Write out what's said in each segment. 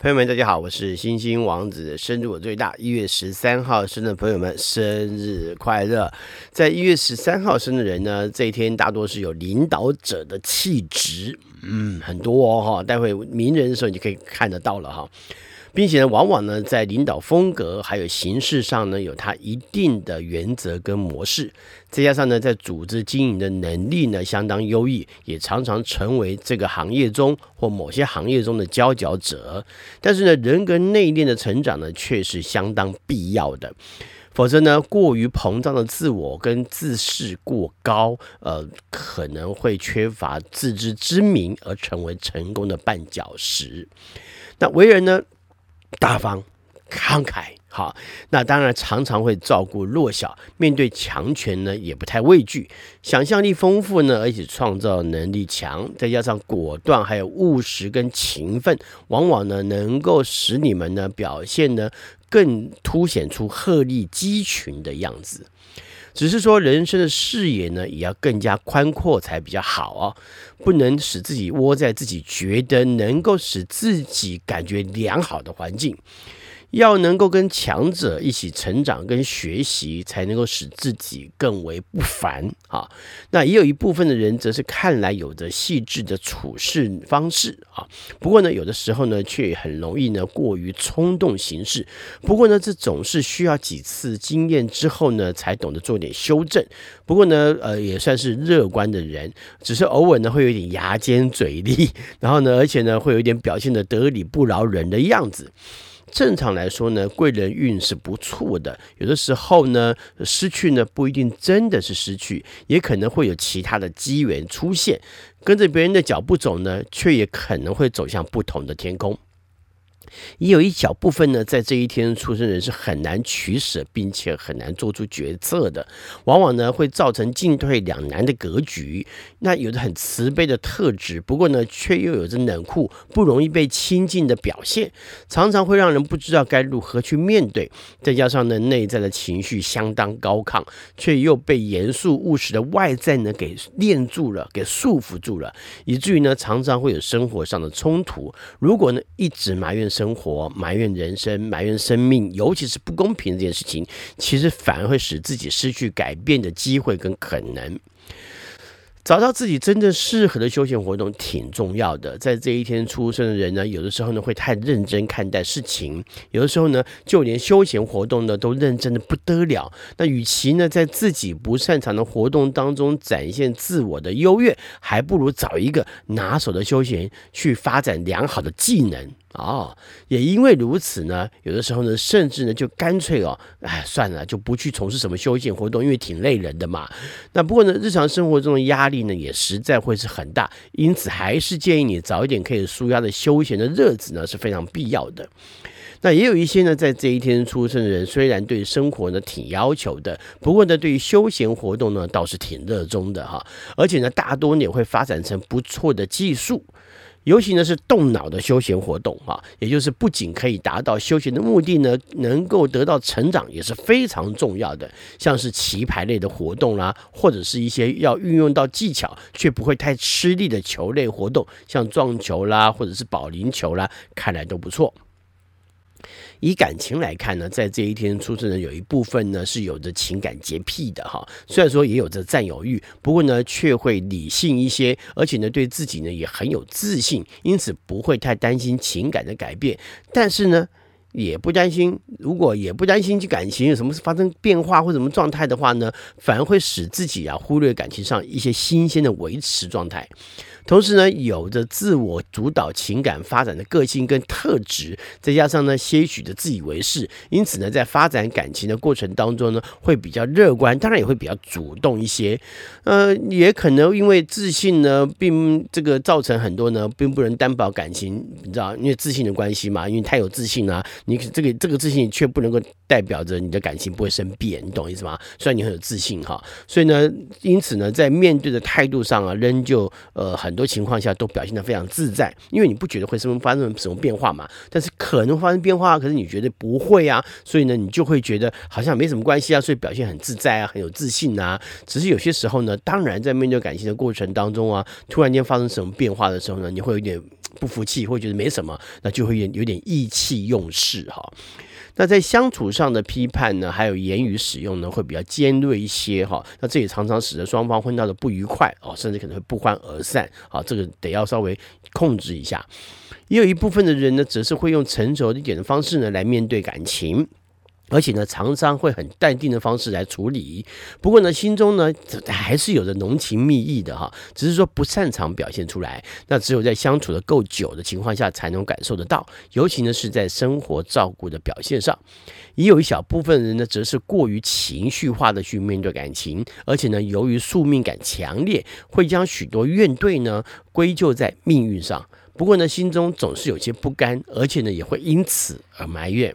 朋友们，大家好，我是星星王子，生日我最大，一月十三号生的朋友们，生日快乐！在一月十三号生的人呢，这一天大多是有领导者的气质，嗯，很多哦哈，待会名人的时候你就可以看得到了哈。并且呢，往往呢，在领导风格还有形式上呢，有他一定的原则跟模式。再加上呢，在组织经营的能力呢，相当优异，也常常成为这个行业中或某些行业中的佼佼者。但是呢，人格内敛的成长呢，却是相当必要的。否则呢，过于膨胀的自我跟自视过高，呃，可能会缺乏自知之明，而成为成功的绊脚石。那为人呢，大方、慷慨，好，那当然常常会照顾弱小，面对强权呢也不太畏惧，想象力丰富呢，而且创造能力强，再加上果断，还有务实跟勤奋，往往呢能够使你们呢表现呢更凸显出鹤立鸡群的样子。只是说，人生的视野呢，也要更加宽阔才比较好哦，不能使自己窝在自己觉得能够使自己感觉良好的环境。要能够跟强者一起成长跟学习，才能够使自己更为不凡啊。那也有一部分的人，则是看来有着细致的处事方式啊。不过呢，有的时候呢，却很容易呢过于冲动行事。不过呢，这总是需要几次经验之后呢，才懂得做点修正。不过呢，呃，也算是乐观的人，只是偶尔呢会有点牙尖嘴利，然后呢，而且呢会有点表现得得理不饶人的样子。正常来说呢，贵人运是不错的。有的时候呢，失去呢不一定真的是失去，也可能会有其他的机缘出现。跟着别人的脚步走呢，却也可能会走向不同的天空。也有一小部分呢，在这一天出生人是很难取舍，并且很难做出决策的，往往呢会造成进退两难的格局。那有着很慈悲的特质，不过呢却又有着冷酷、不容易被亲近的表现，常常会让人不知道该如何去面对。再加上呢内在的情绪相当高亢，却又被严肃务实的外在呢给链住了，给束缚住了，以至于呢常常会有生活上的冲突。如果呢一直埋怨，生活埋怨人生，埋怨生命，尤其是不公平这件事情，其实反而会使自己失去改变的机会跟可能。找到自己真正适合的休闲活动挺重要的。在这一天出生的人呢，有的时候呢会太认真看待事情，有的时候呢就连休闲活动呢都认真的不得了。那与其呢在自己不擅长的活动当中展现自我的优越，还不如找一个拿手的休闲去发展良好的技能。哦，也因为如此呢，有的时候呢，甚至呢，就干脆哦，哎，算了，就不去从事什么休闲活动，因为挺累人的嘛。那不过呢，日常生活中的压力呢，也实在会是很大，因此还是建议你早一点可以舒压的休闲的日子呢，是非常必要的。那也有一些呢，在这一天出生的人，虽然对生活呢挺要求的，不过呢，对于休闲活动呢，倒是挺热衷的哈，而且呢，大多也会发展成不错的技术。尤其呢是动脑的休闲活动哈，也就是不仅可以达到休闲的目的呢，能够得到成长也是非常重要的。像是棋牌类的活动啦，或者是一些要运用到技巧却不会太吃力的球类活动，像撞球啦，或者是保龄球啦，看来都不错。以感情来看呢，在这一天出生的有一部分呢是有着情感洁癖的哈，虽然说也有着占有欲，不过呢却会理性一些，而且呢对自己呢也很有自信，因此不会太担心情感的改变，但是呢也不担心，如果也不担心这感情有什么发生变化或什么状态的话呢，反而会使自己啊忽略感情上一些新鲜的维持状态。同时呢，有着自我主导情感发展的个性跟特质，再加上呢些许的自以为是，因此呢，在发展感情的过程当中呢，会比较乐观，当然也会比较主动一些。呃，也可能因为自信呢，并这个造成很多呢，并不能担保感情，你知道，因为自信的关系嘛，因为太有自信啊，你这个这个自信却不能够代表着你的感情不会生变，你懂意思吗？虽然你很有自信哈，所以呢，因此呢，在面对的态度上啊，仍旧呃很。多情况下都表现得非常自在，因为你不觉得会什么发生什么变化嘛？但是可能发生变化，可是你觉得不会啊，所以呢，你就会觉得好像没什么关系啊，所以表现很自在啊，很有自信啊。只是有些时候呢，当然在面对感情的过程当中啊，突然间发生什么变化的时候呢，你会有点不服气，会觉得没什么，那就会有有点意气用事哈。那在相处上的批判呢，还有言语使用呢，会比较尖锐一些哈。那这也常常使得双方会闹得不愉快哦，甚至可能会不欢而散啊。这个得要稍微控制一下。也有一部分的人呢，则是会用成熟一点的方式呢来面对感情。而且呢，常常会很淡定的方式来处理。不过呢，心中呢还是有着浓情蜜意的哈，只是说不擅长表现出来。那只有在相处的够久的情况下，才能感受得到。尤其呢是在生活照顾的表现上，也有一小部分人呢，则是过于情绪化的去面对感情，而且呢，由于宿命感强烈，会将许多怨怼呢归咎在命运上。不过呢，心中总是有些不甘，而且呢，也会因此而埋怨。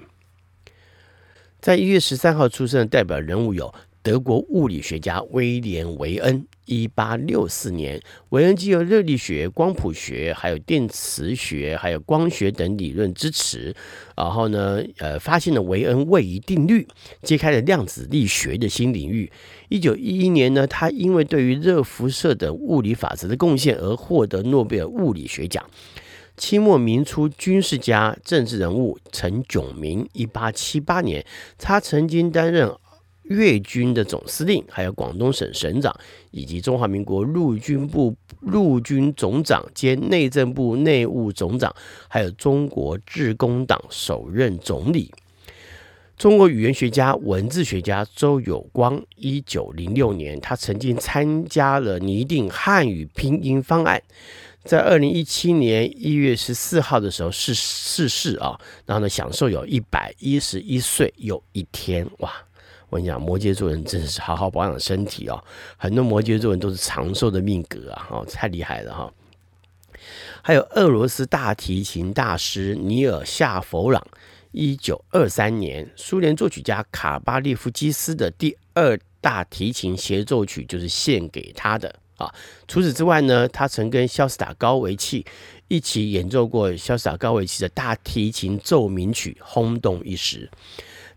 在一月十三号出生的代表人物有德国物理学家威廉·维恩，一八六四年。维恩既有热力学、光谱学，还有电磁学，还有光学等理论支持。然后呢，呃，发现了维恩位移定律，揭开了量子力学的新领域。一九一一年呢，他因为对于热辐射等物理法则的贡献而获得诺贝尔物理学奖。清末民初军事家、政治人物陈炯明，一八七八年，他曾经担任粤军的总司令，还有广东省省长，以及中华民国陆军部陆军总长兼内政部内务总长，还有中国致公党首任总理。中国语言学家、文字学家周有光，一九零六年，他曾经参加了拟定汉语拼音方案。在二零一七年一月十四号的时候逝逝世啊，然后呢，享受有一百一十一岁又一天哇！我跟你讲，摩羯座人真的是好好保养身体哦，很多摩羯座人都是长寿的命格啊，哦，太厉害了哈！还有俄罗斯大提琴大师尼尔夏弗朗，一九二三年，苏联作曲家卡巴列夫基斯的第二大提琴协奏曲就是献给他的。啊，除此之外呢，他曾跟肖斯塔高维契一起演奏过肖斯塔高维契的大提琴奏鸣曲，轰动一时。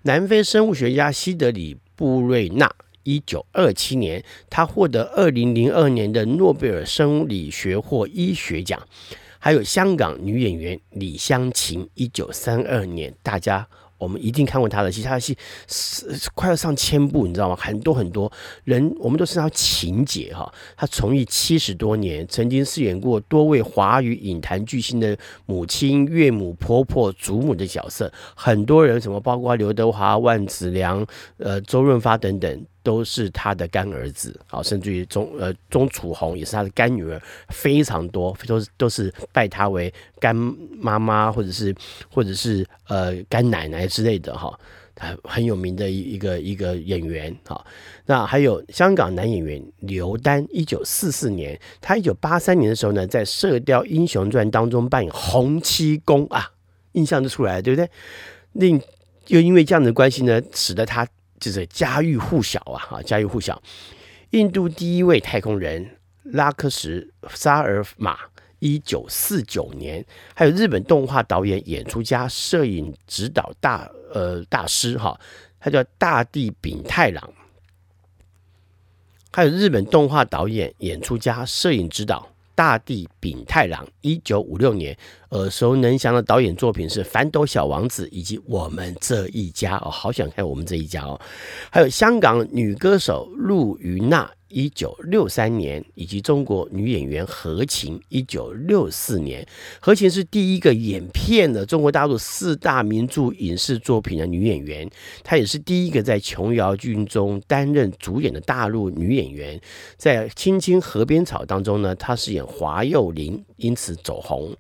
南非生物学家西德里布瑞纳，一九二七年，他获得二零零二年的诺贝尔生理学或医学奖。还有香港女演员李香琴，一九三二年，大家。我们一定看过他的戏，他的戏是快要上千部，你知道吗？很多很多人，我们都知道情节哈。他从艺七十多年，曾经饰演过多位华语影坛巨星的母亲、岳母、婆婆、祖母的角色。很多人什么，包括刘德华、万梓良、呃周润发等等。都是他的干儿子，好，甚至于钟呃钟楚红也是他的干女儿，非常多，都是都是拜他为干妈妈，或者是或者是呃干奶奶之类的哈，他很有名的一一个一个演员哈。那还有香港男演员刘丹，一九四四年，他一九八三年的时候呢，在《射雕英雄传》当中扮演洪七公啊，印象就出来，对不对？另又因为这样的关系呢，使得他。就是家喻户晓啊，哈，家喻户晓。印度第一位太空人拉克什沙尔玛，一九四九年，还有日本动画导演、演出家、摄影指导大呃大师哈，他叫大地丙太郎。还有日本动画导演、演出家、摄影指导。大地丙太郎，一九五六年，耳熟能详的导演作品是《反斗小王子》以及《我们这一家》哦，好想看《我们这一家》哦，还有香港女歌手陆瑜娜。一九六三年，以及中国女演员何晴，一九六四年，何晴是第一个演遍了中国大陆四大名著影视作品的女演员，她也是第一个在琼瑶剧中担任主演的大陆女演员。在《青青河边草》当中呢，她饰演华幼玲，因此走红。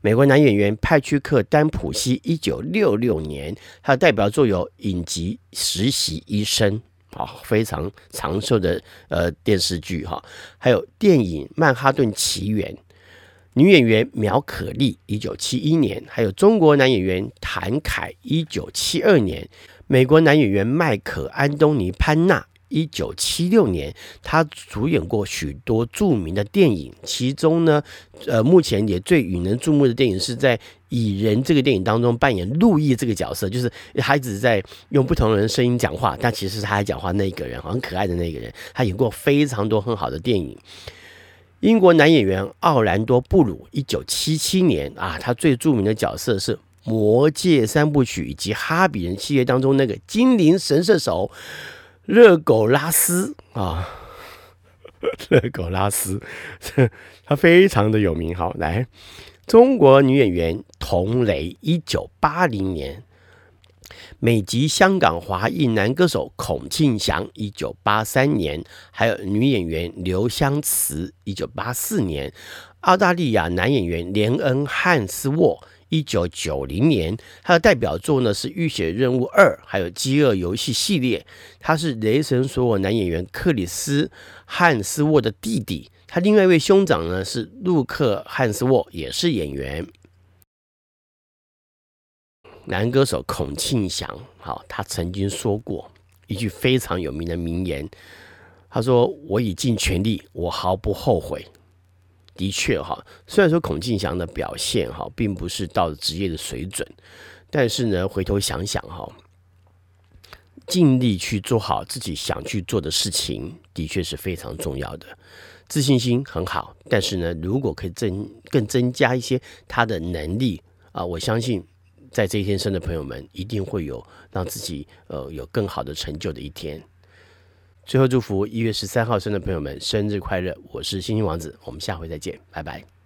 美国男演员派屈克·丹普西，一九六六年，他的代表作有影集《实习医生》。啊，非常长寿的呃电视剧哈，还有电影《曼哈顿奇缘》，女演员苗可丽，一九七一年，还有中国男演员谭凯，一九七二年，美国男演员麦克·安东尼·潘纳。一九七六年，他主演过许多著名的电影，其中呢，呃，目前也最引人注目的电影是在《蚁人》这个电影当中扮演路易这个角色，就是孩子在用不同的人声音讲话，但其实是他还讲话那个人，很可爱的那个人。他演过非常多很好的电影。英国男演员奥兰多·布鲁，一九七七年啊，他最著名的角色是《魔戒》三部曲以及《哈比人》系列当中那个精灵神射手热狗拉斯啊，热狗拉斯，他非常的有名。好，来，中国女演员童蕾，一九八零年。美籍香港华裔男歌手孔庆祥，一九八三年；还有女演员刘湘慈，一九八四年；澳大利亚男演员连恩·汉斯沃，一九九零年。他的代表作呢是《浴血任务二》，还有《饥饿游戏》系列。他是雷神索尔男演员克里斯·汉斯沃的弟弟。他另外一位兄长呢是陆克·汉斯沃，也是演员。男歌手孔庆祥，好，他曾经说过一句非常有名的名言，他说：“我已尽全力，我毫不后悔。”的确，哈，虽然说孔庆祥的表现，哈，并不是到职业的水准，但是呢，回头想想，哈，尽力去做好自己想去做的事情，的确是非常重要的。自信心很好，但是呢，如果可以增更增加一些他的能力啊，我相信。在这一天生的朋友们，一定会有让自己呃有更好的成就的一天。最后祝福一月十三号生的朋友们生日快乐！我是星星王子，我们下回再见，拜拜。